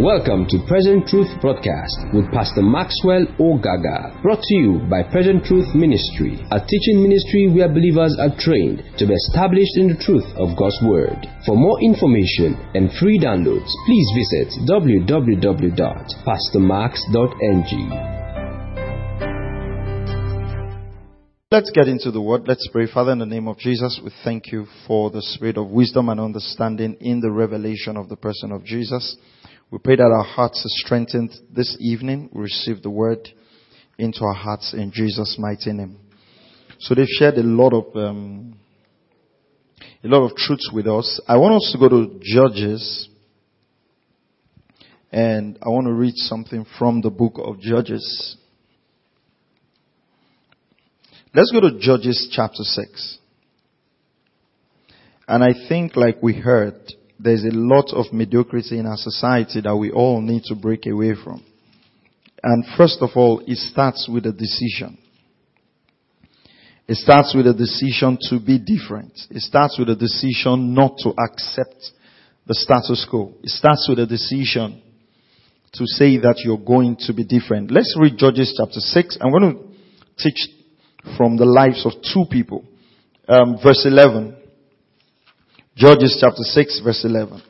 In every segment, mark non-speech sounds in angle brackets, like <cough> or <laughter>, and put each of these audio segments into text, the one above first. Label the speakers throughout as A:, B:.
A: Welcome to Present Truth Broadcast with Pastor Maxwell Ogaga, brought to you by Present Truth Ministry, a teaching ministry where believers are trained to be established in the truth of God's Word. For more information and free downloads, please visit www.pastormax.ng.
B: Let's get into the word. Let's pray. Father, in the name of Jesus, we thank you for the spirit of wisdom and understanding in the revelation of the person of Jesus. We pray that our hearts are strengthened this evening. We receive the word into our hearts in Jesus' mighty name. So they've shared a lot of um, a lot of truths with us. I want us to go to Judges, and I want to read something from the book of Judges. Let's go to Judges chapter six. And I think, like we heard, there's a lot of mediocrity in our society that we all need to break away from. And first of all, it starts with a decision. It starts with a decision to be different. It starts with a decision not to accept the status quo. It starts with a decision to say that you're going to be different. Let's read Judges chapter 6. I'm going to teach from the lives of two people. Um, verse 11. Judges chapter 6 verse 11.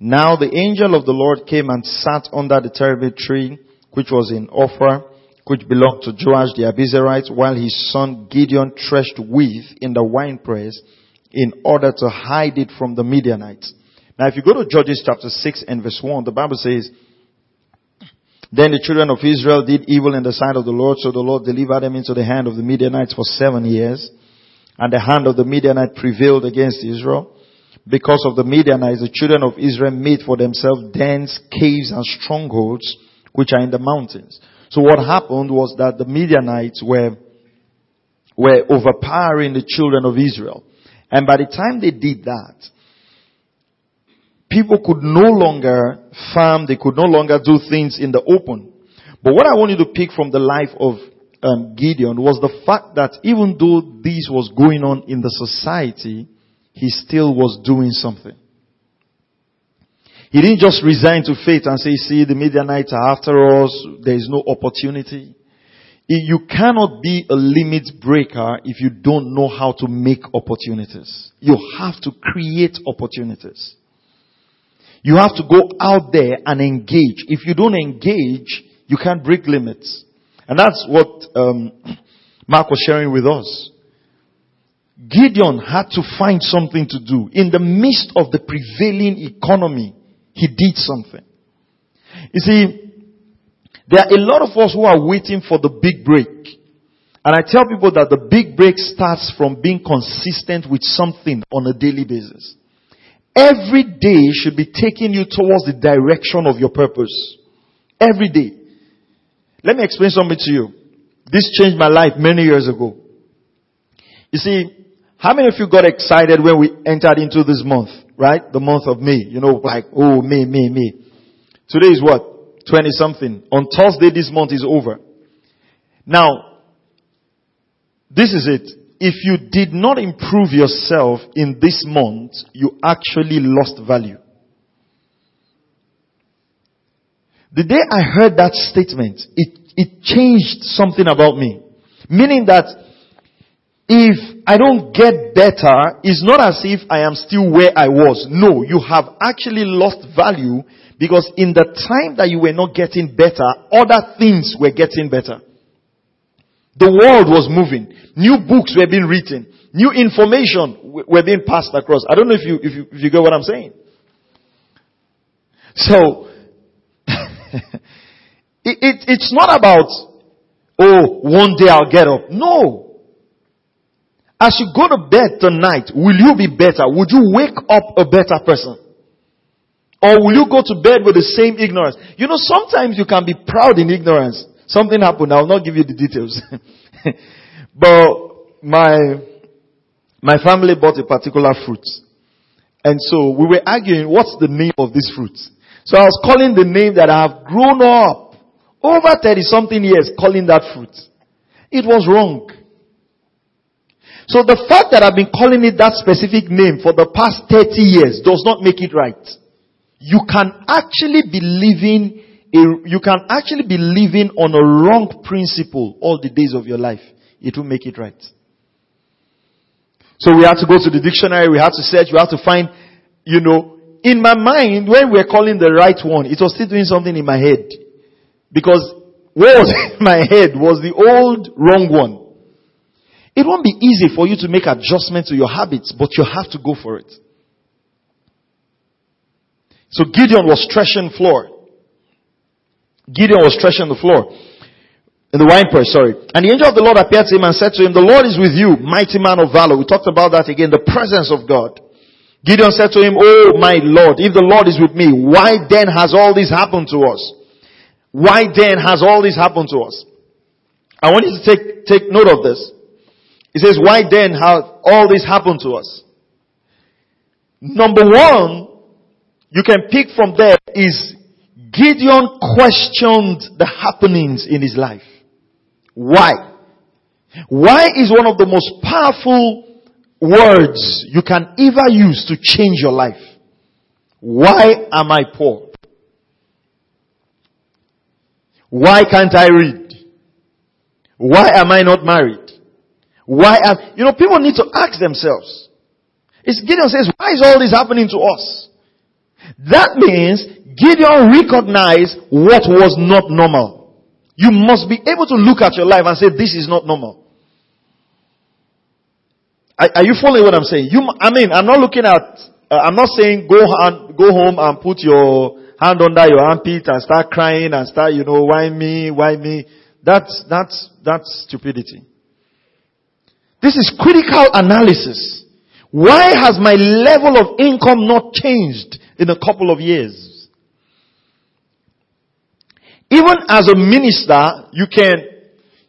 B: Now the angel of the Lord came and sat under the terebinth tree, which was in Ophrah, which belonged to Joash the Abiezrite, while his son Gideon threshed wheat in the winepress in order to hide it from the Midianites. Now if you go to Judges chapter 6 and verse 1, the Bible says, then the children of Israel did evil in the sight of the Lord, so the Lord delivered them into the hand of the Midianites for seven years. And the hand of the Midianite prevailed against Israel. Because of the Midianites, the children of Israel made for themselves dens, caves, and strongholds, which are in the mountains. So what happened was that the Midianites were, were overpowering the children of Israel. And by the time they did that, people could no longer farm, they could no longer do things in the open. But what I want you to pick from the life of um, Gideon was the fact that even though this was going on in the society, he still was doing something. He didn't just resign to fate and say, see, the Midianites are after us, there is no opportunity. You cannot be a limit breaker if you don't know how to make opportunities. You have to create opportunities. You have to go out there and engage. If you don't engage, you can't break limits. And that's what um, Mark was sharing with us. Gideon had to find something to do. In the midst of the prevailing economy, he did something. You see, there are a lot of us who are waiting for the big break. And I tell people that the big break starts from being consistent with something on a daily basis. Every day should be taking you towards the direction of your purpose. Every day. Let me explain something to you. This changed my life many years ago. You see, how many of you got excited when we entered into this month, right? The month of May. You know, like, oh, May, May, May. Today is what? 20 something. On Thursday, this month is over. Now, this is it. If you did not improve yourself in this month, you actually lost value. The day I heard that statement, it, it changed something about me. Meaning that if I don't get better, it's not as if I am still where I was. No, you have actually lost value because in the time that you were not getting better, other things were getting better. The world was moving. New books were being written. New information were being passed across. I don't know if you, if you, if you get what I'm saying. So, <laughs> it, it, it's not about, oh, one day I'll get up. No. As you go to bed tonight, will you be better? Would you wake up a better person? Or will you go to bed with the same ignorance? You know, sometimes you can be proud in ignorance. Something happened. I will not give you the details. <laughs> but my, my family bought a particular fruit. And so we were arguing, what's the name of this fruit? So I was calling the name that I have grown up over 30 something years calling that fruit. It was wrong. So the fact that I've been calling it that specific name for the past 30 years does not make it right. you can actually be living a, you can actually be living on a wrong principle all the days of your life. It will make it right. So we had to go to the dictionary, we had to search, we had to find, you know, in my mind, when we were calling the right one, it was still doing something in my head. Because what was <laughs> in my head was the old wrong one. It won't be easy for you to make adjustments to your habits, but you have to go for it. So Gideon was threshing floor. Gideon was threshing the floor. In the wine press, sorry. And the angel of the Lord appeared to him and said to him, The Lord is with you, mighty man of valor. We talked about that again, the presence of God. Gideon said to him, Oh my Lord, if the Lord is with me, why then has all this happened to us? Why then has all this happened to us? I want you to take, take note of this. He says, why then has all this happened to us? Number one, you can pick from there is Gideon questioned the happenings in his life. Why? Why is one of the most powerful words you can ever use to change your life. Why am I poor? Why can't I read? Why am I not married? Why am, you know, people need to ask themselves. It's Gideon says, why is all this happening to us? That means Gideon recognized what was not normal. You must be able to look at your life and say, this is not normal. Are, are you following what I'm saying? You, I mean, I'm not looking at, uh, I'm not saying go, and, go home and put your hand under your armpit and start crying and start, you know, why me, why me? That's, that's, that's stupidity. This is critical analysis. Why has my level of income not changed in a couple of years? Even as a minister, you can,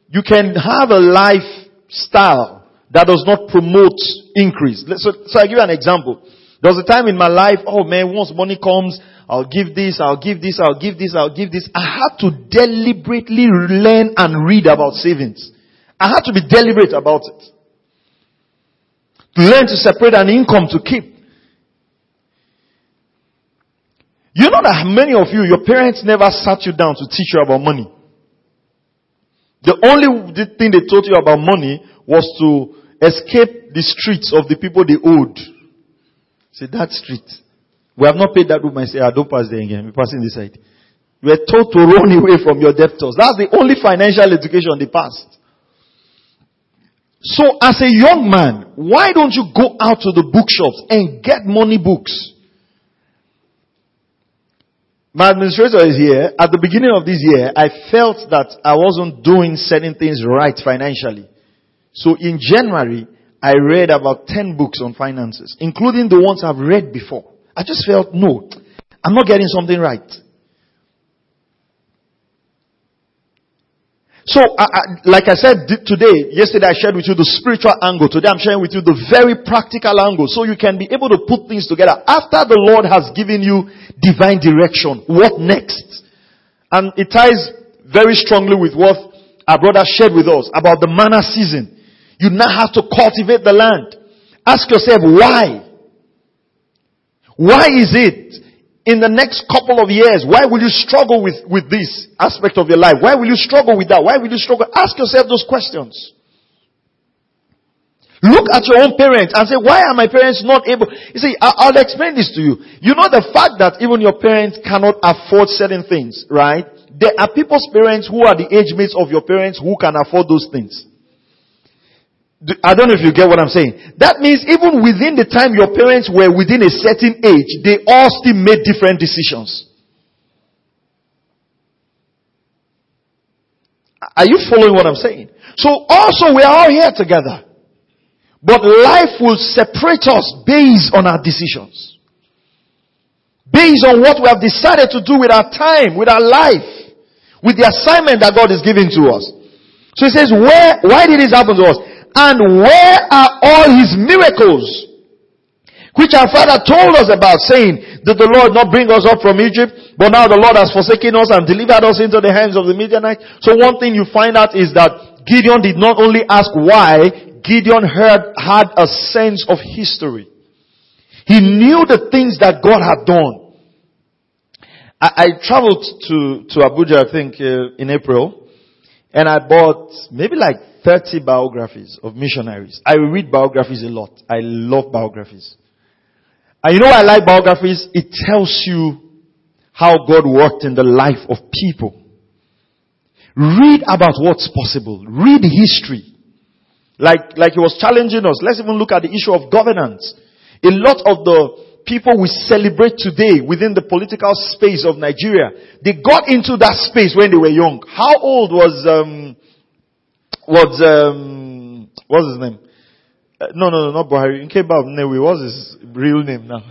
B: you can have a lifestyle that does not promote increase. So, so I give you an example. There was a time in my life, oh man, once money comes, I'll give this, I'll give this, I'll give this, I'll give this. I had to deliberately learn and read about savings. I had to be deliberate about it. To learn to separate an income to keep. You know that many of you, your parents never sat you down to teach you about money. The only thing they taught you about money was to escape the streets of the people they owed. Say, that street. We have not paid that room. I say, I ah, don't pass there again. We're passing this side. You were told to run <laughs> away from your debtors. That's the only financial education they passed. So as a young man, why don't you go out to the bookshops and get money books? My administrator is here. At the beginning of this year, I felt that I wasn't doing certain things right financially. So in January, I read about 10 books on finances, including the ones I've read before. I just felt, no, I'm not getting something right. So, I, I, like I said today, yesterday I shared with you the spiritual angle. Today I'm sharing with you the very practical angle. So you can be able to put things together. After the Lord has given you divine direction, what next? And it ties very strongly with what our brother shared with us about the manna season. You now have to cultivate the land. Ask yourself why. Why is it in the next couple of years, why will you struggle with, with this aspect of your life? Why will you struggle with that? Why will you struggle? Ask yourself those questions. Look at your own parents and say, why are my parents not able? You see, I'll explain this to you. You know the fact that even your parents cannot afford certain things, right? There are people's parents who are the age mates of your parents who can afford those things. I don't know if you get what I'm saying. That means even within the time your parents were within a certain age, they all still made different decisions. Are you following what I'm saying? So also we are all here together. But life will separate us based on our decisions. Based on what we have decided to do with our time, with our life, with the assignment that God is giving to us. So he says, where, why did this happen to us? And where are all his miracles? Which our father told us about saying, did the Lord not bring us up from Egypt? But now the Lord has forsaken us and delivered us into the hands of the Midianites. So one thing you find out is that Gideon did not only ask why, Gideon heard, had a sense of history. He knew the things that God had done. I, I traveled to, to Abuja, I think, uh, in April, and I bought maybe like 30 biographies of missionaries. I read biographies a lot. I love biographies. And you know I like biographies? It tells you how God worked in the life of people. Read about what's possible. Read history. Like, like he was challenging us. Let's even look at the issue of governance. A lot of the people we celebrate today within the political space of Nigeria, they got into that space when they were young. How old was, um, was, um, what's his name? Uh, no, no, no, not Buhari. Nkeba Newe, what's his real name now?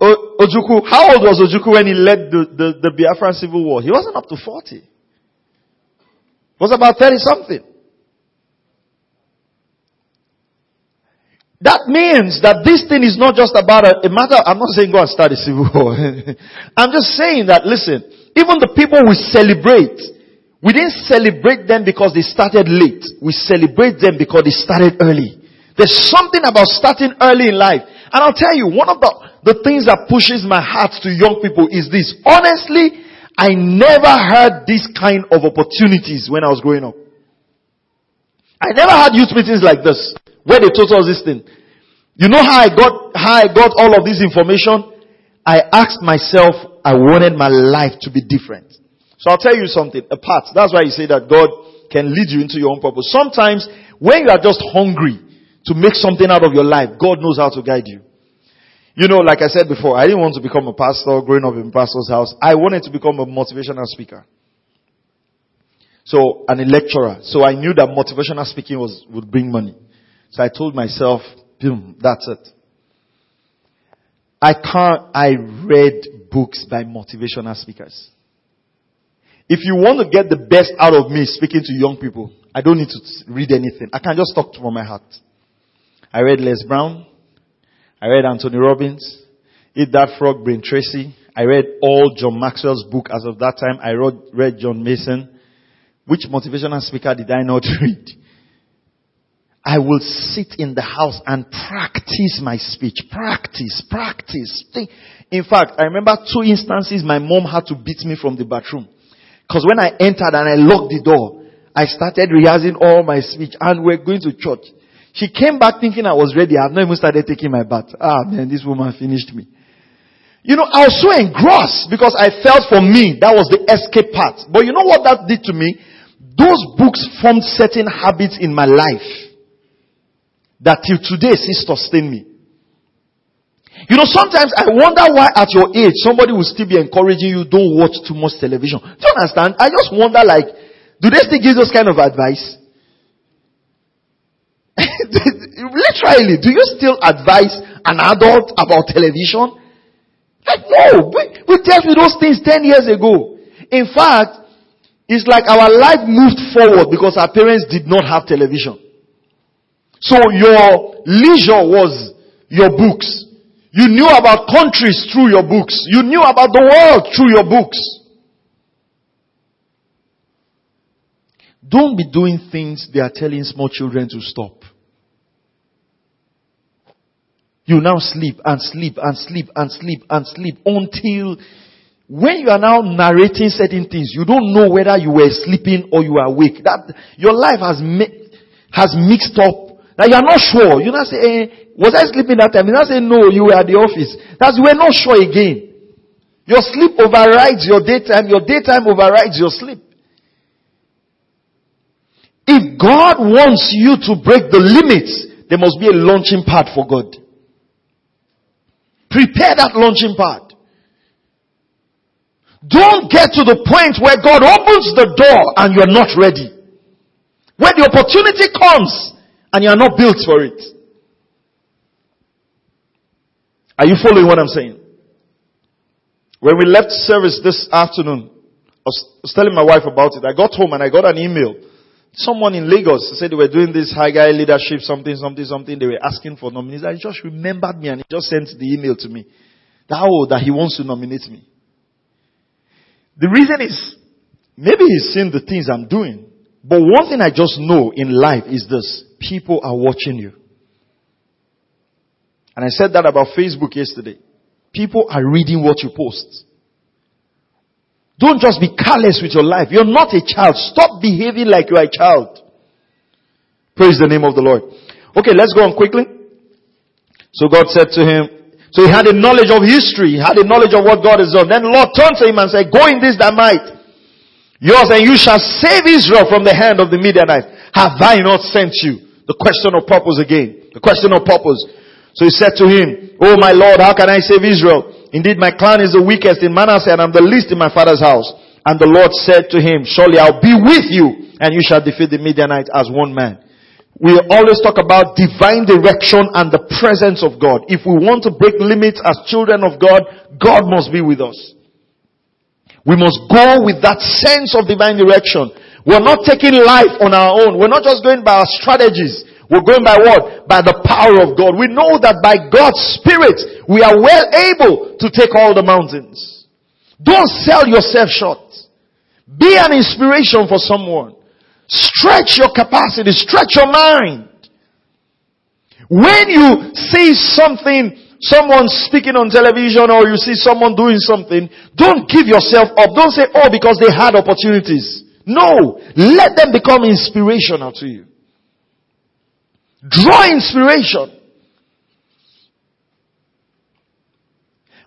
B: O- Ojukwu, how old was Ojukwu when he led the, the, the Biafran civil war? He wasn't up to 40. He was about 30 something. That means that this thing is not just about a, a matter, I'm not saying go and start a civil <laughs> war. I'm just saying that, listen, even the people we celebrate, we didn't celebrate them because they started late. We celebrate them because they started early. There's something about starting early in life. And I'll tell you, one of the, the things that pushes my heart to young people is this. Honestly, I never had this kind of opportunities when I was growing up. I never had youth meetings like this where they told us this thing. You know how I got, how I got all of this information? I asked myself, I wanted my life to be different. So I'll tell you something, a part. That's why you say that God can lead you into your own purpose. Sometimes when you are just hungry to make something out of your life, God knows how to guide you. You know, like I said before, I didn't want to become a pastor growing up in pastor's house. I wanted to become a motivational speaker. So, and a lecturer. So I knew that motivational speaking was, would bring money. So I told myself, boom, that's it. I can't, I read books by motivational speakers. If you want to get the best out of me speaking to young people, I don't need to read anything. I can just talk from my heart. I read Les Brown. I read Anthony Robbins. Eat That Frog, Brian Tracy. I read all John Maxwell's book as of that time. I read, read John Mason. Which motivational speaker did I not <laughs> read? I will sit in the house and practice my speech. Practice, practice. In fact, I remember two instances my mom had to beat me from the bathroom. Cause when I entered and I locked the door, I started rehearsing all my speech and we're going to church. She came back thinking I was ready. I've not even started taking my bath. Ah man, this woman finished me. You know, I was so engrossed because I felt for me that was the escape part. But you know what that did to me? Those books formed certain habits in my life that till today still sustain me. You know, sometimes I wonder why at your age somebody will still be encouraging you, don't watch too much television. Do you understand? I just wonder like, do they still give those kind of advice? <laughs> Literally, do you still advise an adult about television? Like, no, we, we dealt with those things 10 years ago. In fact, it's like our life moved forward because our parents did not have television. So your leisure was your books. You knew about countries through your books. You knew about the world through your books. Don't be doing things they are telling small children to stop. You now sleep and sleep and sleep and sleep and sleep until when you are now narrating certain things, you don't know whether you were sleeping or you are awake. That your life has mi- has mixed up now you are not sure. You not say, eh, was I sleeping that time? You not say, no, you were at the office. That's, you were not sure again. Your sleep overrides your daytime. Your daytime overrides your sleep. If God wants you to break the limits, there must be a launching pad for God. Prepare that launching pad. Don't get to the point where God opens the door and you're not ready. When the opportunity comes, and you are not built for it. Are you following what I'm saying? When we left service this afternoon, I was telling my wife about it. I got home and I got an email. Someone in Lagos said they were doing this high guy leadership, something, something, something. They were asking for nominees. I just remembered me and he just sent the email to me. That, oh, that he wants to nominate me. The reason is, maybe he's seen the things I'm doing. But one thing I just know in life is this. People are watching you. And I said that about Facebook yesterday. People are reading what you post. Don't just be careless with your life. You're not a child. Stop behaving like you're a child. Praise the name of the Lord. Okay, let's go on quickly. So God said to him, so he had a knowledge of history, he had a knowledge of what God has done. Then the Lord turned to him and said, Go in this thy might. Yours and you shall save Israel from the hand of the Midianites. Have I not sent you? The question of purpose again. The question of purpose. So he said to him, Oh my Lord, how can I save Israel? Indeed, my clan is the weakest in Manasseh and I'm the least in my father's house. And the Lord said to him, Surely I'll be with you and you shall defeat the Midianites as one man we always talk about divine direction and the presence of God. If we want to break limits as children of God, God must be with us. We must go with that sense of divine direction. We're not taking life on our own. We're not just going by our strategies. We're going by what? By the power of God. We know that by God's Spirit, we are well able to take all the mountains. Don't sell yourself short. Be an inspiration for someone. Stretch your capacity, stretch your mind. When you see something, someone speaking on television or you see someone doing something, don't give yourself up. Don't say, oh, because they had opportunities. No. Let them become inspirational to you. Draw inspiration.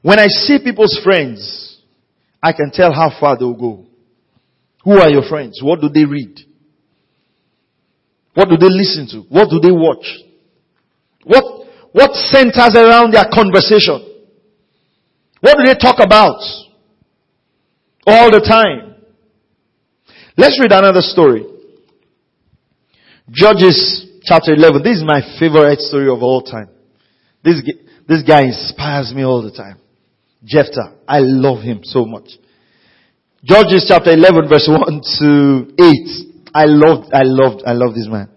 B: When I see people's friends, I can tell how far they'll go. Who are your friends? What do they read? What do they listen to? What do they watch? What, what centers around their conversation? What do they talk about? All the time. Let's read another story. Judges chapter 11. This is my favorite story of all time. This, this guy inspires me all the time. Jephthah. I love him so much. Judges chapter 11 verse 1 to 8. I loved, I loved, I loved this man.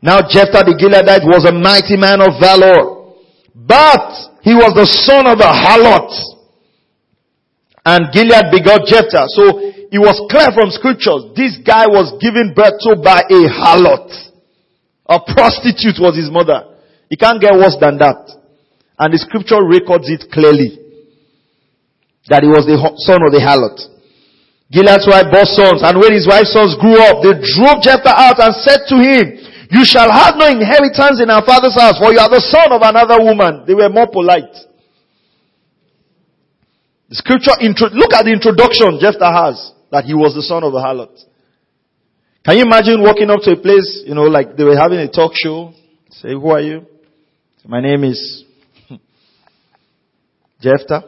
B: Now Jephthah the Gileadite was a mighty man of valor, but he was the son of a harlot. And Gilead begot Jephthah. So it was clear from scriptures, this guy was given birth to by a harlot. A prostitute was his mother. He can't get worse than that. And the scripture records it clearly. That he was the son of the harlot. Gilead's wife bore sons, and when his wife's sons grew up, they drove Jephthah out and said to him, You shall have no inheritance in our father's house, for you are the son of another woman. They were more polite. The scripture, intro, look at the introduction Jephthah has, that he was the son of a harlot. Can you imagine walking up to a place, you know, like they were having a talk show, say, who are you? My name is <laughs> Jephthah.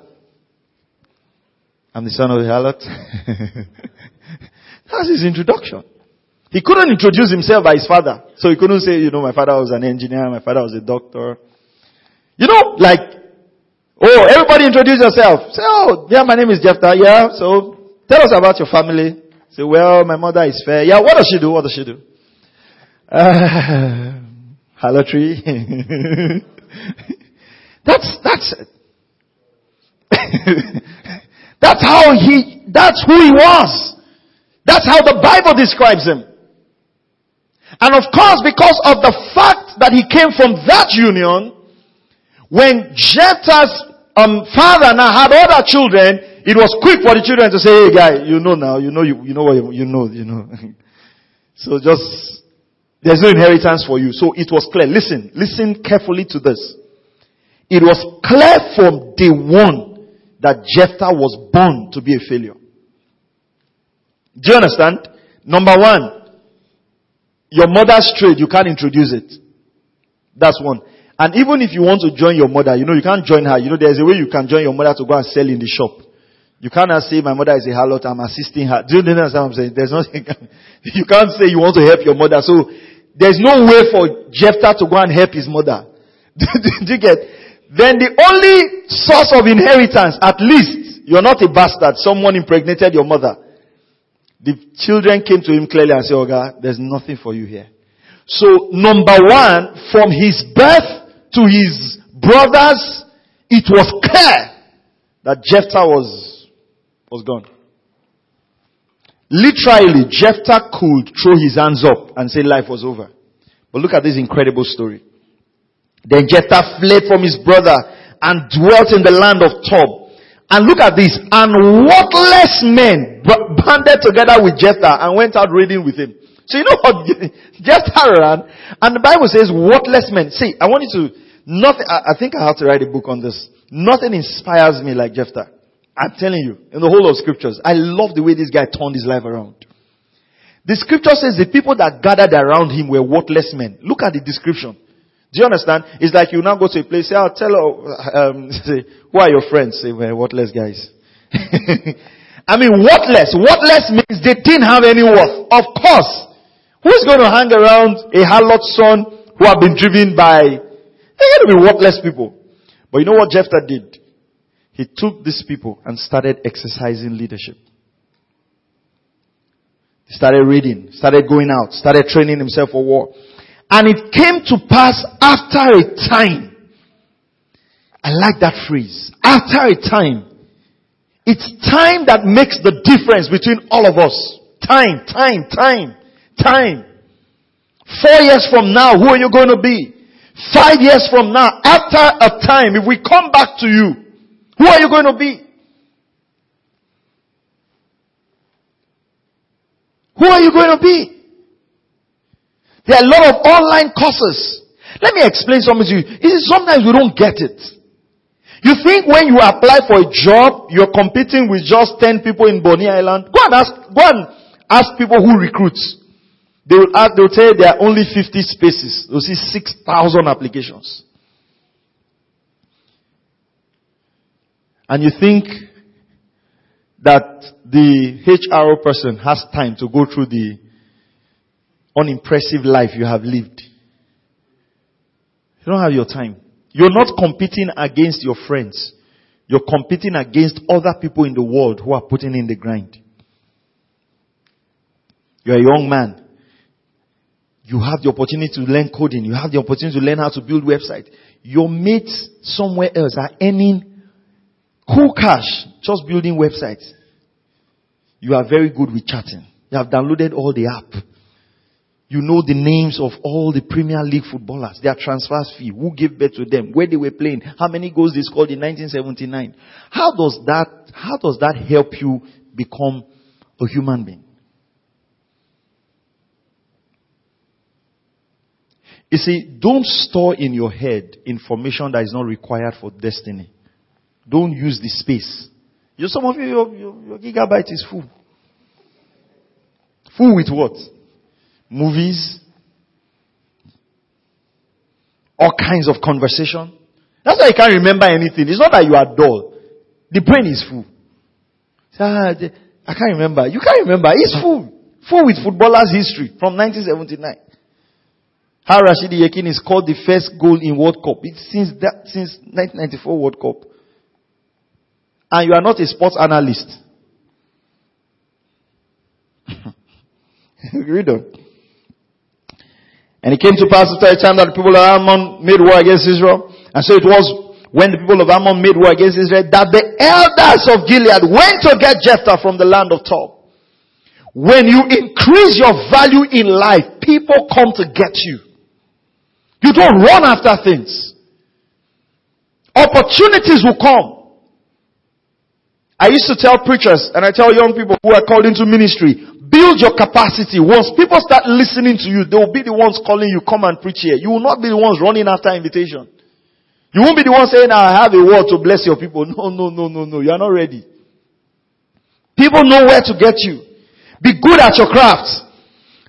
B: I'm the son of the harlot. <laughs> That's his introduction. He couldn't introduce himself by his father. So he couldn't say, you know, my father was an engineer, my father was a doctor. You know, like, oh, everybody introduce yourself. Say, oh, yeah, my name is Jephthah. Yeah, so tell us about your family. Say, well, my mother is fair. Yeah, what does she do? What does she do? <laughs> Uh, harlotry. <laughs> that's, that's it. <laughs> That's how he, that's who he was. That's how the Bible describes him. And of course, because of the fact that he came from that union, when Jephthah's um, father now had other children, it was quick for the children to say, hey guy, you know now, you know, you, you know what you, you know, you know. <laughs> so just, there's no inheritance for you. So it was clear. Listen, listen carefully to this. It was clear from day one that Jephthah was born to be a failure. Do you understand? Number one, your mother's trade, you can't introduce it. That's one. And even if you want to join your mother, you know, you can't join her. You know, there's a way you can join your mother to go and sell in the shop. You cannot say my mother is a harlot, I'm assisting her. Do you understand what I'm saying? There's nothing, <laughs> you can't say you want to help your mother. So, there's no way for Jephthah to go and help his mother. <laughs> do you get? then the only source of inheritance, at least, you're not a bastard, someone impregnated your mother. The children came to him clearly and said, Oh God, there's nothing for you here. So, number one, from his birth to his brothers, it was clear that Jephthah was, was gone. Literally, Jephthah could throw his hands up and say life was over. But look at this incredible story. Then Jephthah fled from his brother and dwelt in the land of Tob. And look at this. And worthless men banded together with Jephthah and went out raiding with him. So you know what <laughs> Jephthah ran? And the Bible says worthless men. See, I want you to, nothing, I, I think I have to write a book on this. Nothing inspires me like Jephthah. I'm telling you, in the whole of scriptures, I love the way this guy turned his life around. The scripture says the people that gathered around him were worthless men. Look at the description. Do you understand? It's like you now go to a place, say, I'll tell, um, <laughs> say, who are your friends? Say, well, worthless guys. <laughs> I mean, worthless. Worthless means they didn't have any worth. Of course. Who's going to hang around a harlot son who have been driven by, they're going to be worthless people. But you know what Jephthah did? He took these people and started exercising leadership. He started reading, started going out, started training himself for war. And it came to pass after a time. I like that phrase. After a time. It's time that makes the difference between all of us. Time, time, time, time. Four years from now, who are you going to be? Five years from now, after a time, if we come back to you, who are you going to be? Who are you going to be? There are a lot of online courses. Let me explain something to you. Is sometimes we don't get it. You think when you apply for a job, you're competing with just 10 people in Bonny Island? Go and ask, go and ask people who recruits. They will, ask, they will tell you there are only 50 spaces. You'll see 6,000 applications. And you think that the HRO person has time to go through the unimpressive life you have lived. You don't have your time. You're not competing against your friends. You're competing against other people in the world who are putting in the grind. You're a young man. You have the opportunity to learn coding. You have the opportunity to learn how to build websites. Your mates somewhere else are earning cool cash just building websites. You are very good with chatting. You have downloaded all the app. You know the names of all the Premier League footballers, their transfer fee, who gave birth to them, where they were playing, how many goals they scored in 1979. How does that, how does that help you become a human being? You see, don't store in your head information that is not required for destiny. Don't use the space. You, some of you, your, your, your gigabyte is full. Full with what? movies, all kinds of conversation. That's why you can't remember anything. It's not that you are dull. The brain is full. Ah, I can't remember. You can't remember. It's full. Full with footballers' history from 1979. How Rashidi Yekini is called the first goal in World Cup. It's since that, since 1994 World Cup. And you are not a sports analyst. <laughs> Read on. And it came to pass after a time that the people of Ammon made war against Israel. And so it was when the people of Ammon made war against Israel that the elders of Gilead went to get Jephthah from the land of Tob. When you increase your value in life, people come to get you. You don't run after things. Opportunities will come. I used to tell preachers and I tell young people who are called into ministry, Build your capacity. Once people start listening to you, they will be the ones calling you, come and preach here. You will not be the ones running after invitation. You won't be the one saying, I have a word to bless your people. No, no, no, no, no. You are not ready. People know where to get you. Be good at your craft.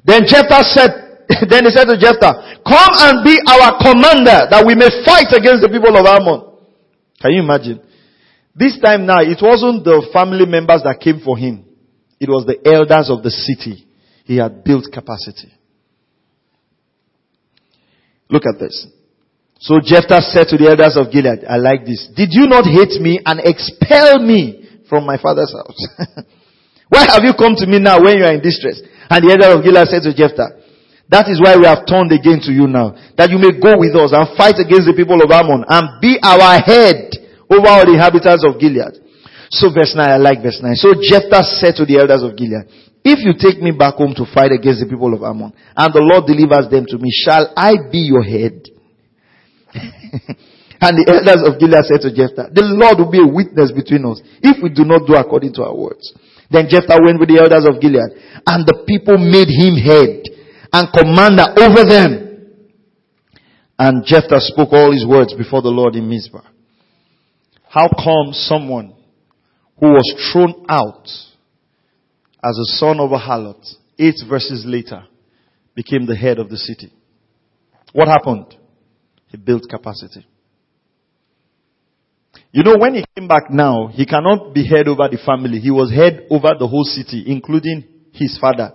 B: Then Jephthah said, <laughs> then he said to Jephthah, come and be our commander that we may fight against the people of Ammon. Can you imagine? This time now, it wasn't the family members that came for him. It was the elders of the city. He had built capacity. Look at this. So Jephthah said to the elders of Gilead, I like this. Did you not hate me and expel me from my father's house? <laughs> why have you come to me now when you are in distress? And the elder of Gilead said to Jephthah, that is why we have turned again to you now, that you may go with us and fight against the people of Ammon and be our head over all the inhabitants of Gilead. So verse 9, I like verse 9. So Jephthah said to the elders of Gilead, if you take me back home to fight against the people of Ammon, and the Lord delivers them to me, shall I be your head? <laughs> And the elders of Gilead said to Jephthah, the Lord will be a witness between us if we do not do according to our words. Then Jephthah went with the elders of Gilead and the people made him head and commander over them. And Jephthah spoke all his words before the Lord in Mizpah. How come someone who was thrown out as a son of a harlot, eight verses later, became the head of the city? What happened? He built capacity. You know, when he came back now, he cannot be head over the family. He was head over the whole city, including his father.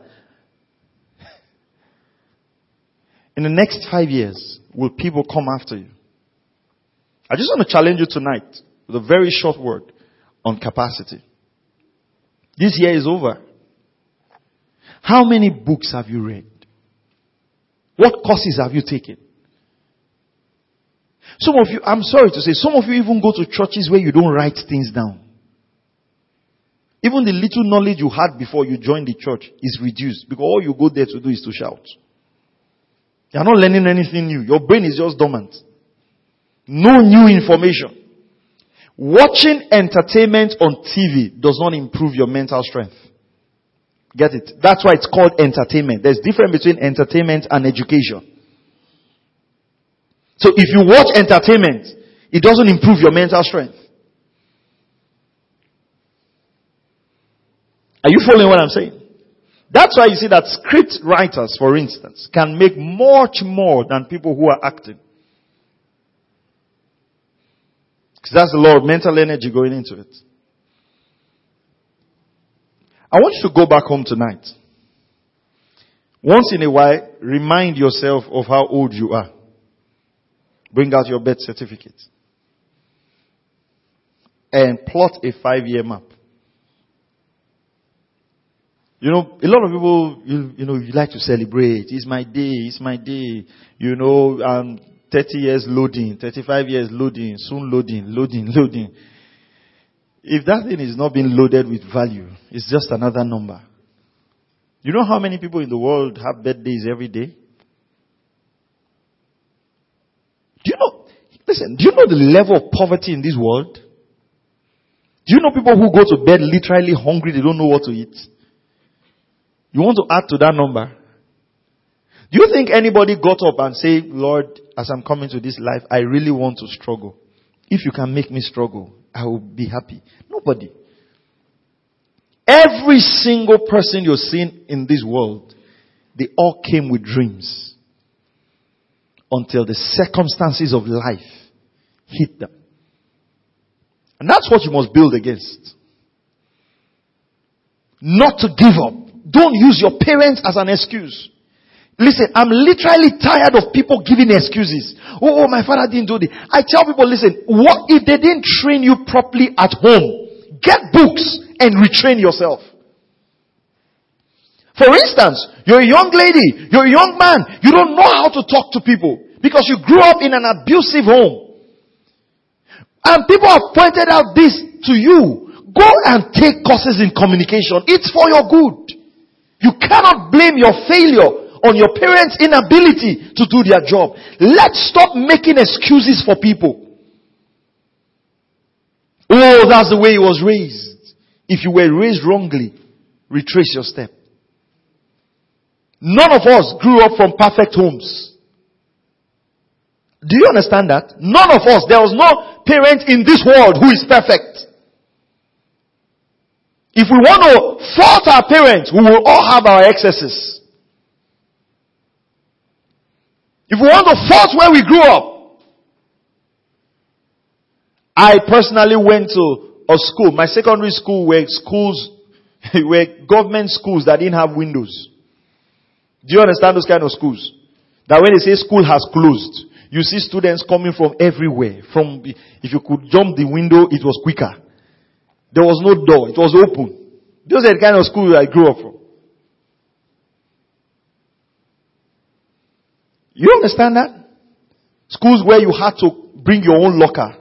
B: In the next five years, will people come after you? I just want to challenge you tonight with a very short word on capacity. This year is over. How many books have you read? What courses have you taken? Some of you, I'm sorry to say, some of you even go to churches where you don't write things down. Even the little knowledge you had before you joined the church is reduced because all you go there to do is to shout. You're not learning anything new. Your brain is just dormant. No new information. Watching entertainment on TV does not improve your mental strength. Get it? That's why it's called entertainment. There's a difference between entertainment and education. So if you watch entertainment, it doesn't improve your mental strength. Are you following what I'm saying? That's why you see that script writers, for instance, can make much more than people who are acting. Because that's a lot of mental energy going into it. I want you to go back home tonight. Once in a while, remind yourself of how old you are. Bring out your birth certificate. And plot a five year map. You know, a lot of people, you, you know, you like to celebrate. It's my day, it's my day. You know, um, 30 years loading, 35 years loading, soon loading, loading, loading. If that thing is not being loaded with value, it's just another number. You know how many people in the world have birthdays every day? Do you know, listen, do you know the level of poverty in this world? Do you know people who go to bed literally hungry, they don't know what to eat? You want to add to that number? Do you think anybody got up and say, Lord, as I'm coming to this life, I really want to struggle. If you can make me struggle, I will be happy. Nobody. Every single person you're seeing in this world, they all came with dreams until the circumstances of life hit them. And that's what you must build against. Not to give up. Don't use your parents as an excuse. Listen, I'm literally tired of people giving excuses. Oh, oh, my father didn't do this. I tell people, listen, what if they didn't train you properly at home? Get books and retrain yourself. For instance, you're a young lady, you're a young man, you don't know how to talk to people because you grew up in an abusive home. And people have pointed out this to you. Go and take courses in communication. It's for your good. You cannot blame your failure on your parents' inability to do their job. Let's stop making excuses for people. Oh, that's the way he was raised. If you were raised wrongly, retrace your step. None of us grew up from perfect homes. Do you understand that? None of us, there was no parent in this world who is perfect. If we want to fault our parents, we will all have our excesses. If we want to fault where we grew up, I personally went to a school. My secondary school were schools, <laughs> were government schools that didn't have windows. Do you understand those kind of schools? That when they say school has closed, you see students coming from everywhere. From, if you could jump the window, it was quicker. There was no door. It was open. Those are the kind of school I grew up from. You understand that? Schools where you had to bring your own locker.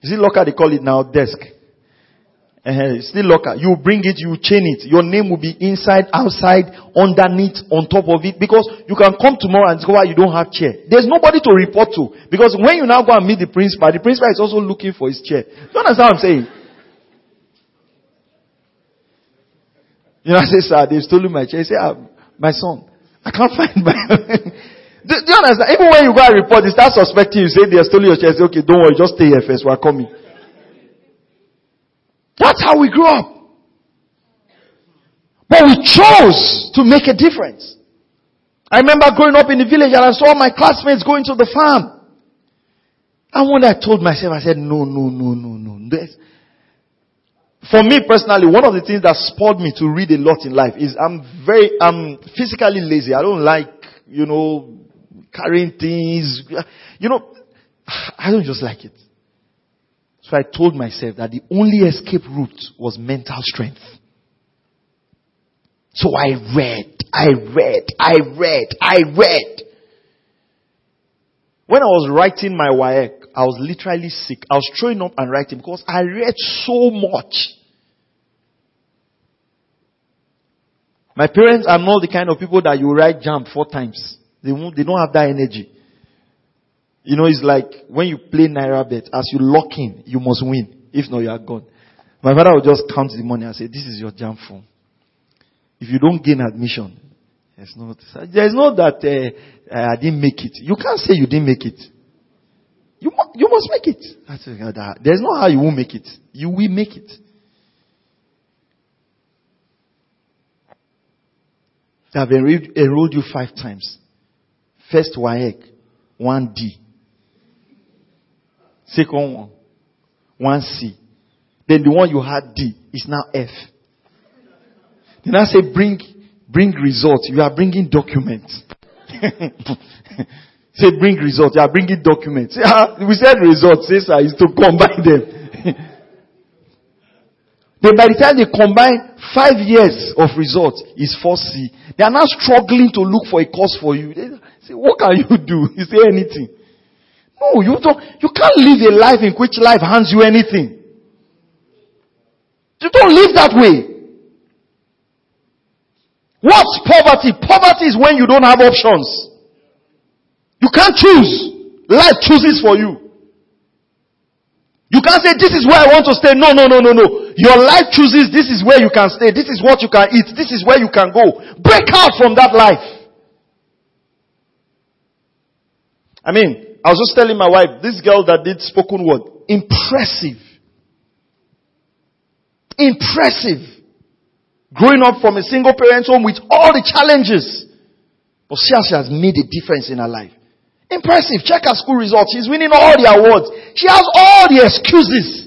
B: Is it locker they call it now? Desk. Uh, still locker. You bring it, you chain it. Your name will be inside, outside, underneath, on top of it. Because you can come tomorrow and discover you don't have chair. There's nobody to report to. Because when you now go and meet the principal, the principal is also looking for his chair. You understand what I'm saying? You know, I say, sir, they've stolen my chair. Say, ah, my son, I can't <laughs> find my. Do, do, you understand? Even when you go and report, they start suspecting you. Say they are stealing your chair. Say, okay, don't worry, just stay here first. We're coming. That's how we grew up. But we chose to make a difference. I remember growing up in the village and I saw my classmates going to the farm. And when I told myself, I said, no, no, no, no, no. For me personally, one of the things that spurred me to read a lot in life is I'm very, I'm physically lazy. I don't like, you know, carrying things. You know, I don't just like it. So I told myself that the only escape route was mental strength. So I read, I read, I read, I read. When I was writing my WAEC, I was literally sick. I was throwing up and writing because I read so much. My parents are not the kind of people that you write JAMB four times. They, won't, they don't have that energy. You know, it's like when you play NairaBet, as you lock in, you must win. If not, you are gone. My father would just count the money and say, this is your JAMB form. If you don't gain admission, there's no, there's no that uh, I didn't make it. You can't say you didn't make it. You, you must make it. There's no how you won't make it. You will make it. They have enrolled you five times. First WAEC, one D. Second one, one C. Then the one you had D is now F. Then I say bring, bring results. You are bringing documents. <laughs> say bring results. You are bringing documents. <laughs> Ah, we said results. Sir, is to combine them. <laughs> then by the time they combine five years of results is 4C. They are now struggling to look for a course for you. Say, what can you do? <laughs> You say anything. No, you don't, you can't live a life in which life hands you anything. You don't live that way. What's poverty? Poverty is when you don't have options. You can't choose. Life chooses for you. You can't say, this is where I want to stay. No, no, no, no, no. Your life chooses this is where you can stay. This is what you can eat. This is where you can go. Break out from that life. I mean, I was just telling my wife, this girl that did spoken word, impressive. Impressive. Growing up from a single parent home with all the challenges. But she has made a difference in her life. Impressive. Check her school results. She's winning all the awards. She has all the excuses.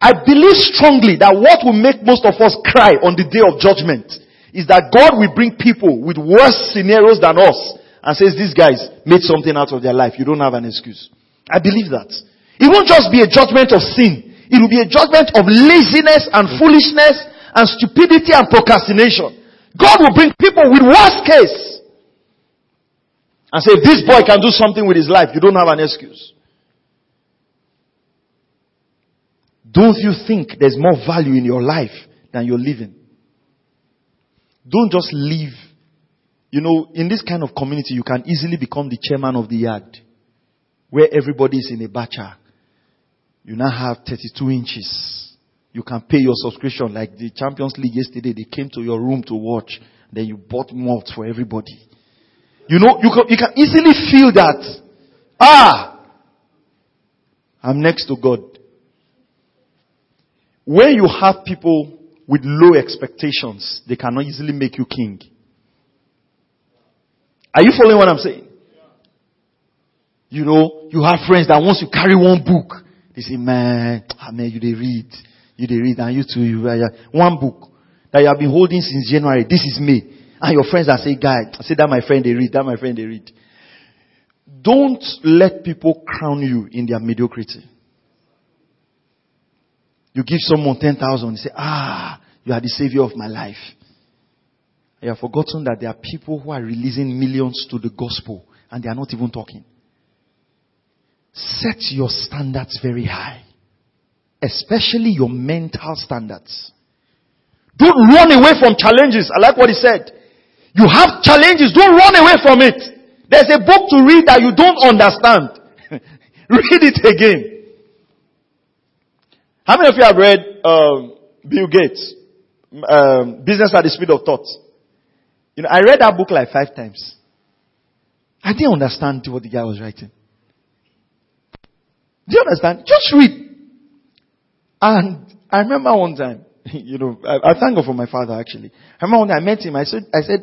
B: I believe strongly that what will make most of us cry on the day of judgment is that God will bring people with worse scenarios than us and says, these guys made something out of their life. You don't have an excuse. I believe that. It won't just be a judgment of sin. It will be a judgment of laziness and foolishness and stupidity and procrastination. God will bring people with worst case and say, this boy can do something with his life. You don't have an excuse. Don't you think there's more value in your life than you're living? Don't just live you know, in this kind of community, you can easily become the chairman of the yard, where everybody is in a bacha. You now have 32 inches. You can pay your subscription like the Champions League yesterday. They came to your room to watch. Then you bought malt for everybody. You know, you can, you can easily feel that. Ah! I'm next to God. When you have people with low expectations, they cannot easily make you king. Are you following what I'm saying? You know, you have friends that once you carry one book, they say, man, ah, man, you they read. You they read, and you too, you uh, one book that you have been holding since January. This is me. And your friends are saying, guy, I say that my friend they read, that my friend they read. Don't let people crown you in their mediocrity. You give someone 10,000, you say, ah, you are the savior of my life. You have forgotten that there are people who are releasing millions to the gospel and they are not even talking. Set your standards very high. especially your mental standards. Don't run away from challenges. I like what he said. You have challenges. Don't run away from it. There's a book to read that you don't understand. <laughs> read it again. How many of you have read um, Bill Gates, um, Business at the Speed of Thought? You know, I read that book like five times. I didn't understand what the guy was writing. Do you understand? Just read. And I remember one time, <laughs> you know, I, I thank God for my father actually. I remember when I met him, I said, I said,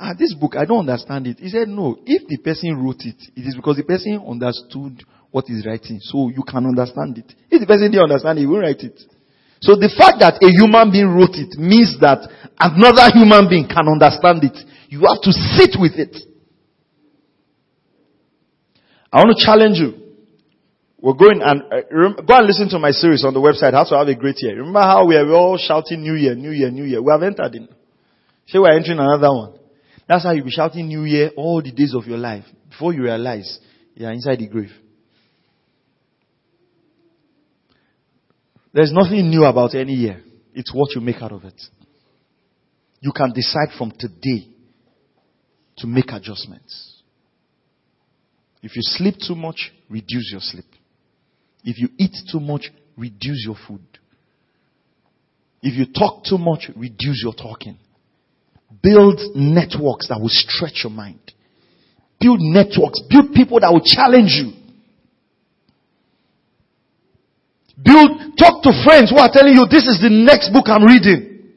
B: ah, this book, I don't understand it. He said, no, if the person wrote it, it is because the person understood what he's writing. So you can understand it. If the person didn't understand it, he won't write it. So the fact that a human being wrote it means that another human being can understand it. You have to sit with it. I want to challenge you. We're going and uh, go and listen to my series on the website, How to Have a Great Year. Remember how we were all shouting New Year, New Year, New Year. We have entered in. Say we're entering another one. That's how you'll be shouting New Year all the days of your life before you realize you're inside the grave. There's nothing new about any year. It's what you make out of it. You can decide from today to make adjustments. If you sleep too much, reduce your sleep. If you eat too much, reduce your food. If you talk too much, reduce your talking. Build networks that will stretch your mind. Build networks. Build people that will challenge you. Build, talk to friends who are telling you this is the next book I'm reading.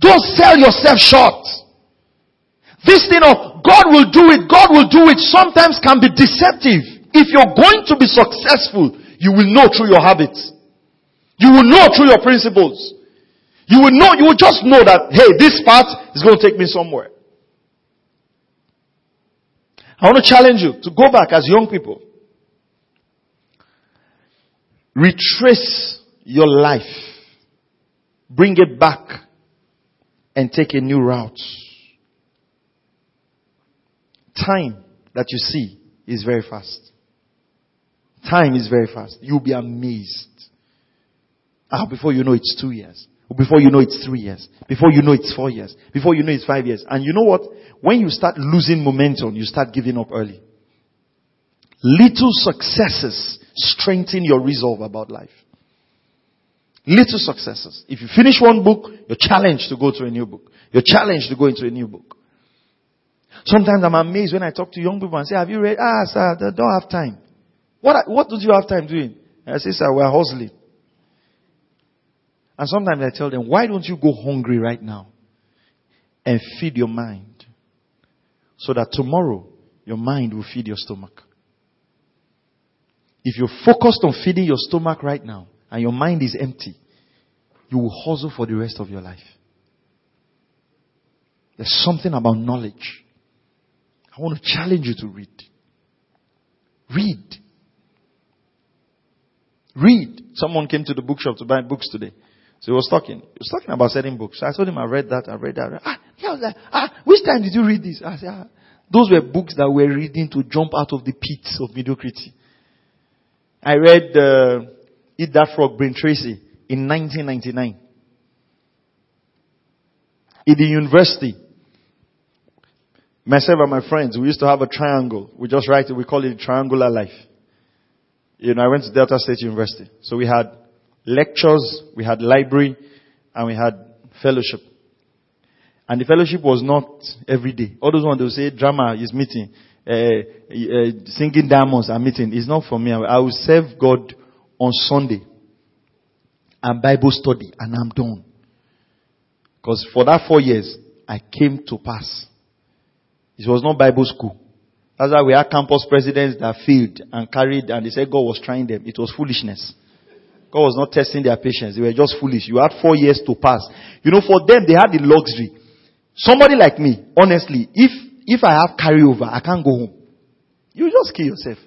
B: Don't sell yourself short. This thing of God will do it, God will do it sometimes can be deceptive. If you're going to be successful, you will know through your habits. You will know through your principles. You will know, you will just know that, hey, this path is going to take me somewhere. I want to challenge you to go back as young people retrace your life, bring it back, and take a new route. Time that you see is very fast. Time is very fast. You'll be amazed. Ah, before you know it's two years. Before you know it's three years. Before you know it's four years. Before you know it's five years. And you know what? When you start losing momentum, you start giving up early. Little successes strengthen your resolve about life. Little successes. If you finish one book, you're challenged to go to a new book. You're challenged to go into a new book. Sometimes I'm amazed when I talk to young people and say, have you read? Ah, sir, I don't have time. What, what do you have time doing? And I say, sir, we're hustling. And sometimes I tell them, why don't you go hungry right now and feed your mind so that tomorrow your mind will feed your stomach. If you're focused on feeding your stomach right now and your mind is empty, you will hustle for the rest of your life. There's something about knowledge. I want to challenge you to read. Read. Read. Someone came to the bookshop to buy books today. So he was talking. He was talking about certain books. So I told him I read that, I read that. Ah, he was like, ah, which time did you read this? I said, ah, those were books that we're reading to jump out of the pits of mediocrity. I read uh, Eat That Frog, Brian Tracy in 1999. In the university, myself and my friends, we used to have a triangle. We just write it, we call it triangular life. You know, I went to Delta State University. So we had lectures, we had library, and we had fellowship. And the fellowship was not every day. All those ones they say drama is meeting uh, uh, singing diamonds and meeting is not for me. I will serve God on Sunday and Bible study and I'm done. Because for that four years, I came to pass. It was not Bible school. That's why we had campus presidents that failed and carried and they said God was trying them. It was foolishness. God was not testing their patience. They were just foolish. You had four years to pass. You know, for them, they had the luxury. Somebody like me, honestly, if if I have carryover, I can't go home. You just kill yourself.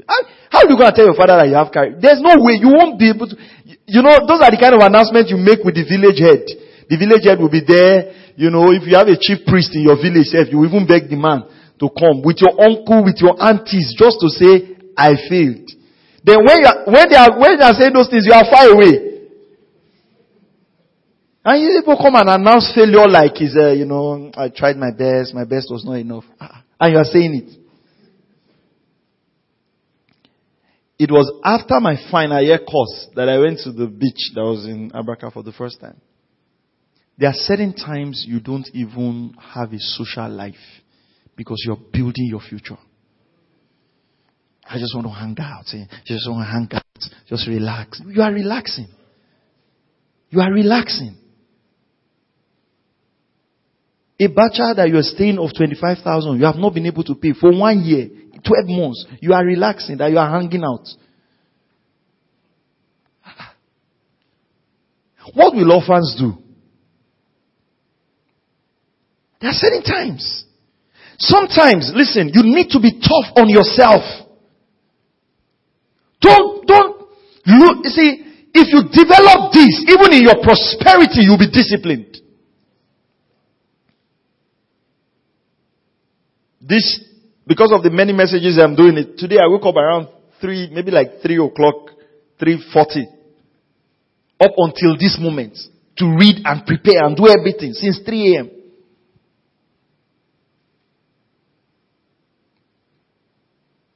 B: How, are you going to tell your father that you have carry? There's no way. You won't be able to. You know, those are the kind of announcements you make with the village head. The village head will be there. You know, if you have a chief priest in your village, you even beg the man to come with your uncle, with your aunties, just to say, I failed. Then when you are, when they are, when they are saying those things, you are far away. And you people come and announce failure like is, uh, you know, I tried my best, my best was not enough. Ah, and you are saying it. It was after my final year course that I went to the beach that was in Abraka for the first time. There are certain times you don't even have a social life because you're building your future. I just want to hang out. Eh? Just want to hang out. Just relax. You are relaxing. You are relaxing. A bachelor that you are staying of 25,000, you have not been able to pay for one year, 12 months. You are relaxing, that you are hanging out. <laughs> What will orphans do? There are certain times. Sometimes, listen, you need to be tough on yourself. Don't, don't, you see, if you develop this, even in your prosperity, you'll be disciplined. This, because of the many messages I'm doing it, today I woke up around 3, maybe like 3 o'clock, 3.40. Up until this moment. To read and prepare and do everything since 3 a.m.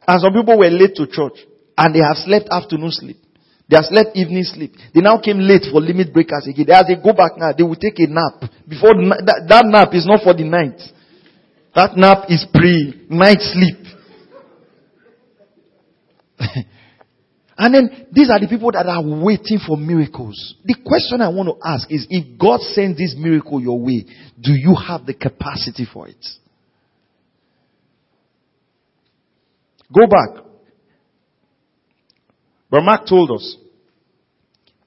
B: And some people were late to church and they have slept afternoon sleep. They have slept evening sleep. They now came late for limit breakers again. As they go back now, they will take a nap. Before that, that nap is not for the night. That nap is pre night sleep. <laughs> and then these are the people that are waiting for miracles. The question I want to ask is if God sends this miracle your way, do you have the capacity for it? Go back. But Mark told us,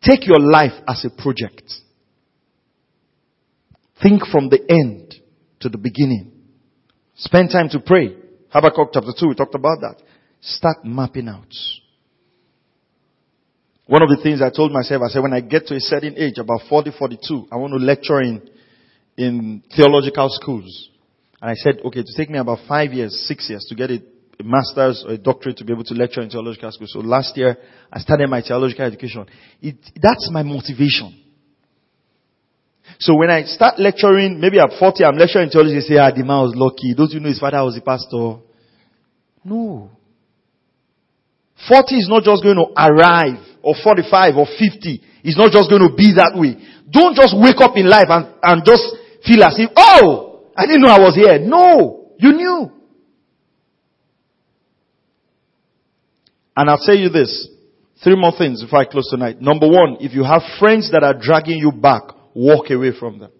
B: take your life as a project. Think from the end to the beginning. Spend time to pray. Habakkuk chapter 2, we talked about that. Start mapping out. One of the things I told myself, I said when I get to a certain age, about 40, 42, I want to lecture in, in theological schools. And I said, okay, to take me about five years, six years to get a, a master's or a doctorate to be able to lecture in theological schools. So last year, I started my theological education. It, that's my motivation. So when I start lecturing, maybe at 40, I'm lecturing theology, they say, ah, the man was lucky. Don't you know his father was a pastor? No. 40 is not just going to arrive, or 45 or 50. It's not just going to be that way. Don't just wake up in life and, and just feel as if, oh, I didn't know I was here. No, you knew. And I'll tell you this. Three more things before I close tonight. Number one, if you have friends that are dragging you back, walk away from them.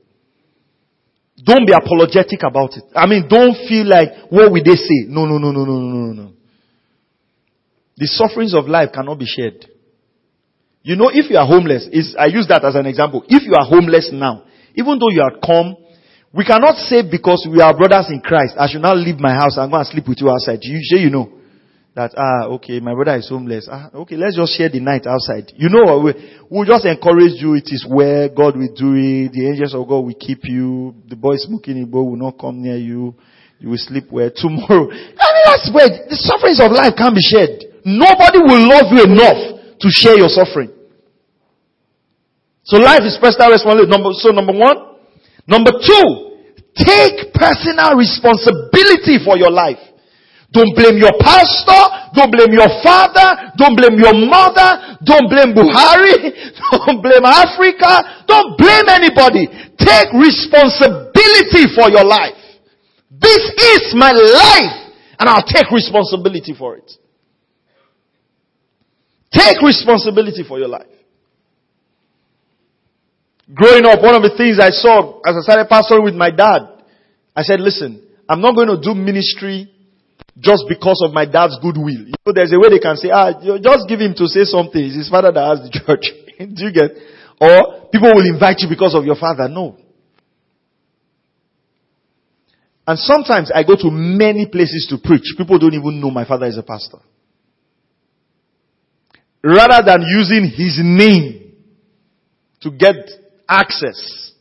B: Don't be apologetic about it. I mean, don't feel like, what will they say? No, no, no, no, no, no, no. No. The sufferings of life cannot be shared. You know, if you are homeless, is I use that as an example. If you are homeless now, even though you are come, we cannot say because we are brothers in Christ, I should now leave my house and go and sleep with you outside. You say you know that, ah, okay, my brother is homeless. Ah, okay, let's just share the night outside. You know, we, we'll just encourage you. It is where God will do it. The angels of God will keep you. The boy smoking in will not come near you. You will sleep where <laughs> tomorrow. I mean, that's where the sufferings of life can't be shared. Nobody will love you enough to share your suffering. So life is personal responsibility. Number, so number one. Number two, take personal responsibility for your life. Don't blame your pastor. Don't blame your father. Don't blame your mother. Don't blame Buhari. <laughs> Don't blame Africa. Don't blame anybody. Take responsibility for your life. This is my life and I'll take responsibility for it. Take responsibility for your life. Growing up, one of the things I saw as I started pastoring with my dad, I said, listen, I'm not going to do ministry just because of my dad's goodwill. You know, there's a way they can say, ah, just give him to say something. It's his father that has the church. <laughs> Do you get? Or people will invite you because of your father. No. And sometimes I go to many places to preach. People don't even know my father is a pastor. Rather than using his name to get access.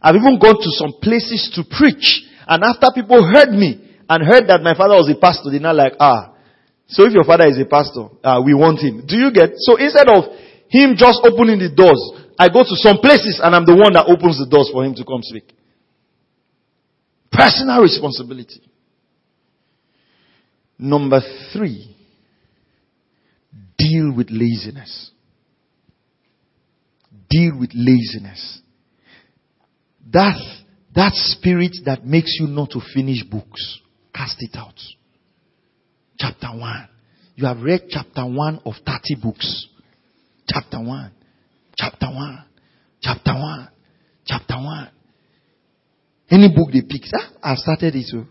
B: I've even gone to some places to preach. And after people heard me, and heard that my father was a pastor, they're not like, ah, So if your father is a pastor, uh, we want him. Do you get? So instead of him just opening the doors, I go to some places and I'm the one that opens the doors for him to come speak. Personal responsibility. Number three, deal with laziness. Deal with laziness. That, that spirit that makes you not to finish books, cast it out. Chapter 1. You have read chapter 1 of 30 books. Chapter 1. Chapter 1. Chapter 1. Chapter 1. Any book they pick, ah, I've started it. So.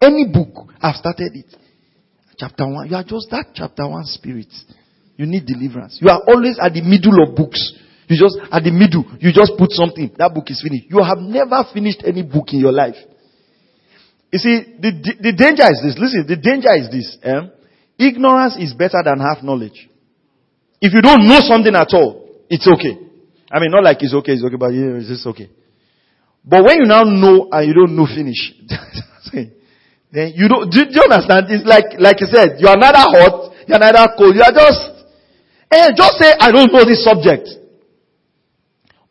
B: Any book, I've started it. Chapter 1. You are just that chapter 1 spirit. You need deliverance. You are always at the middle of books. You just, at the middle, you just put something. That book is finished. You have never finished any book in your life. You see, the, the, the danger is this. Listen, the danger is this. Eh? Ignorance is better than half knowledge. If you don't know something at all, it's okay. I mean, not like it's okay, it's okay, but yeah, it's just okay. But when you now know and you don't know finish, <laughs> then you don't, do, you understand? It's like, like you said, you are neither hot, you are neither cold, you are just, eh, just say, I don't know this subject.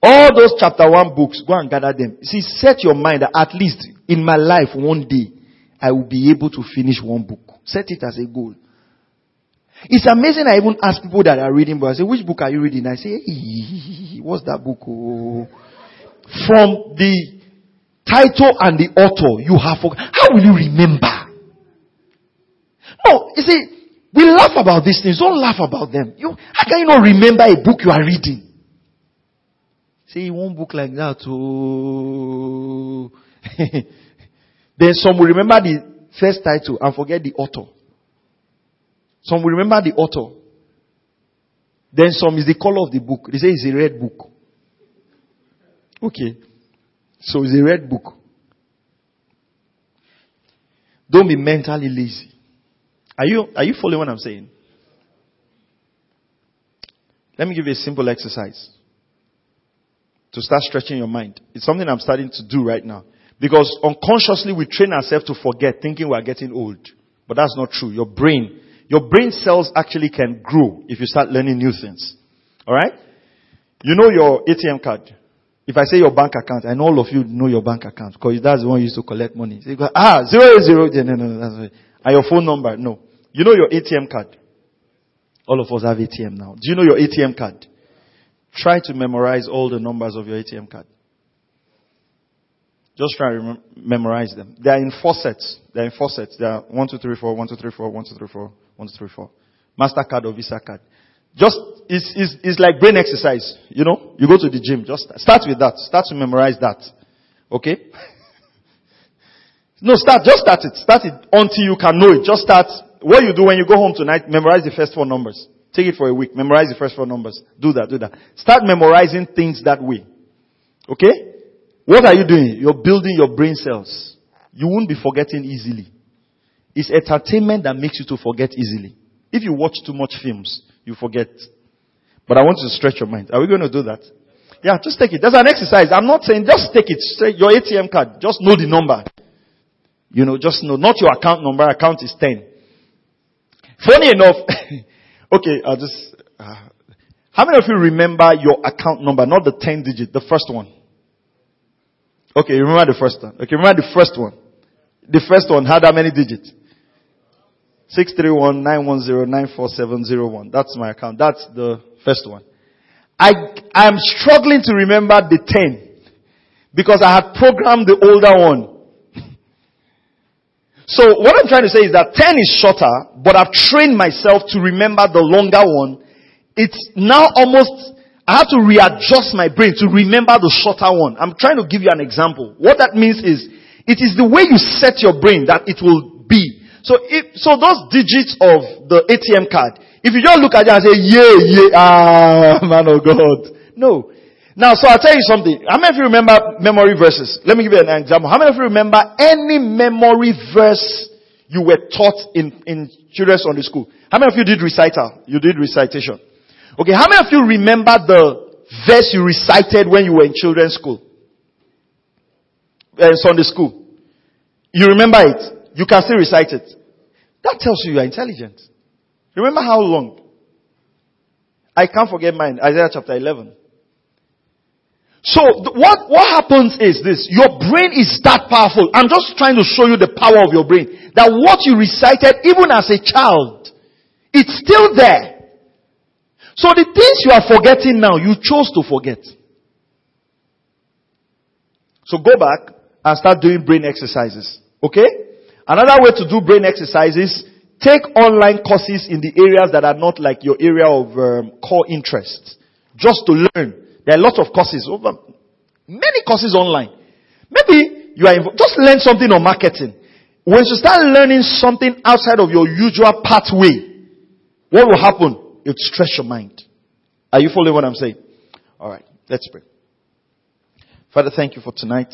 B: All those chapter one books, go and gather them. See, set your mind that at least in my life one day, I will be able to finish one book. Set it as a goal. It's amazing I even ask people that are reading books, I say, which book are you reading? I say, what's that book? Oh. From the title and the author, you have forgotten. How will you remember? No, you see, we laugh about these things. Don't laugh about them. You, how can you not remember a book you are reading? Say one book like that. Oh. <laughs> then some will remember the first title and forget the author. Some will remember the author. Then some is the color of the book. They say it's a red book. Okay. So it's a red book. Don't be mentally lazy. Are you, are you following what I'm saying? Let me give you a simple exercise to start stretching your mind. It's something I'm starting to do right now. Because unconsciously we train ourselves to forget thinking we're getting old. But that's not true. Your brain your brain cells actually can grow if you start learning new things. Alright? You know your ATM card. If I say your bank account, know all of you know your bank account because that's the one you used to collect money. So you go, ah, zero zero. Yeah, no, no, that's right. And your phone number, no. You know your ATM card. All of us have ATM now. Do you know your ATM card? Try to memorize all the numbers of your ATM card. Just try to rem- memorize them. They are in four sets. They are in four sets. They are 1, 2, 3, 4, 1, 2, 3, 4, 1, 2, 3, 4, 1, 2, 3, 4. MasterCard or Visa card. Just, it's, it's, it's like brain exercise. You know, you go to the gym. Just start with that. Start to memorize that. Okay? <laughs> no, start, just start it. Start it until you can know it. Just start. What you do when you go home tonight, memorize the first four numbers. Take it for a week. Memorize the first four numbers. Do that, do that. Start memorizing things that way. Okay? What are you doing? You're building your brain cells. You won't be forgetting easily. It's entertainment that makes you to forget easily. If you watch too much films, you forget. But I want you to stretch your mind. Are we going to do that? Yeah, just take it. That's an exercise. I'm not saying just take it. Straight, your ATM card. Just know the number. You know, just know. Not your account number. Account is 10. Funny enough. <laughs> okay, I'll just. Uh, how many of you remember your account number? Not the 10 digit, the first one. Okay, remember the first one. Okay, remember the first one. The first one had how many digits? 631-910-94701. That's my account. That's the first one. I, I'm struggling to remember the 10 because I had programmed the older one. So what I'm trying to say is that 10 is shorter, but I've trained myself to remember the longer one. It's now almost, I have to readjust my brain to remember the shorter one. I'm trying to give you an example. What that means is, it is the way you set your brain that it will be. So if, so those digits of the ATM card, if you just look at it and say, yeah, yeah, ah, <laughs> man of God. No. Now, so I'll tell you something. How many of you remember memory verses? Let me give you an example. How many of you remember any memory verse you were taught in, in children's Sunday school? How many of you did recital? You did recitation. Okay, how many of you remember the verse you recited when you were in children's school? Uh, Sunday school. You remember it? You can still recite it. That tells you you are intelligent. Remember how long? I can't forget mine. Isaiah chapter 11. So what, what happens is this. Your brain is that powerful. I'm just trying to show you the power of your brain. That what you recited even as a child, it's still there. So the things you are forgetting now, you chose to forget. So go back and start doing brain exercises. Okay? Another way to do brain exercises Take online courses in the areas that are not like your area of um, core interest. Just to learn. There are lots of courses oh, over, many courses online. Maybe you are, just learn something on marketing. When you start learning something outside of your usual pathway, what will happen? It stress your mind. Are you following what I'm saying? Alright, let's pray. Father, thank you for tonight.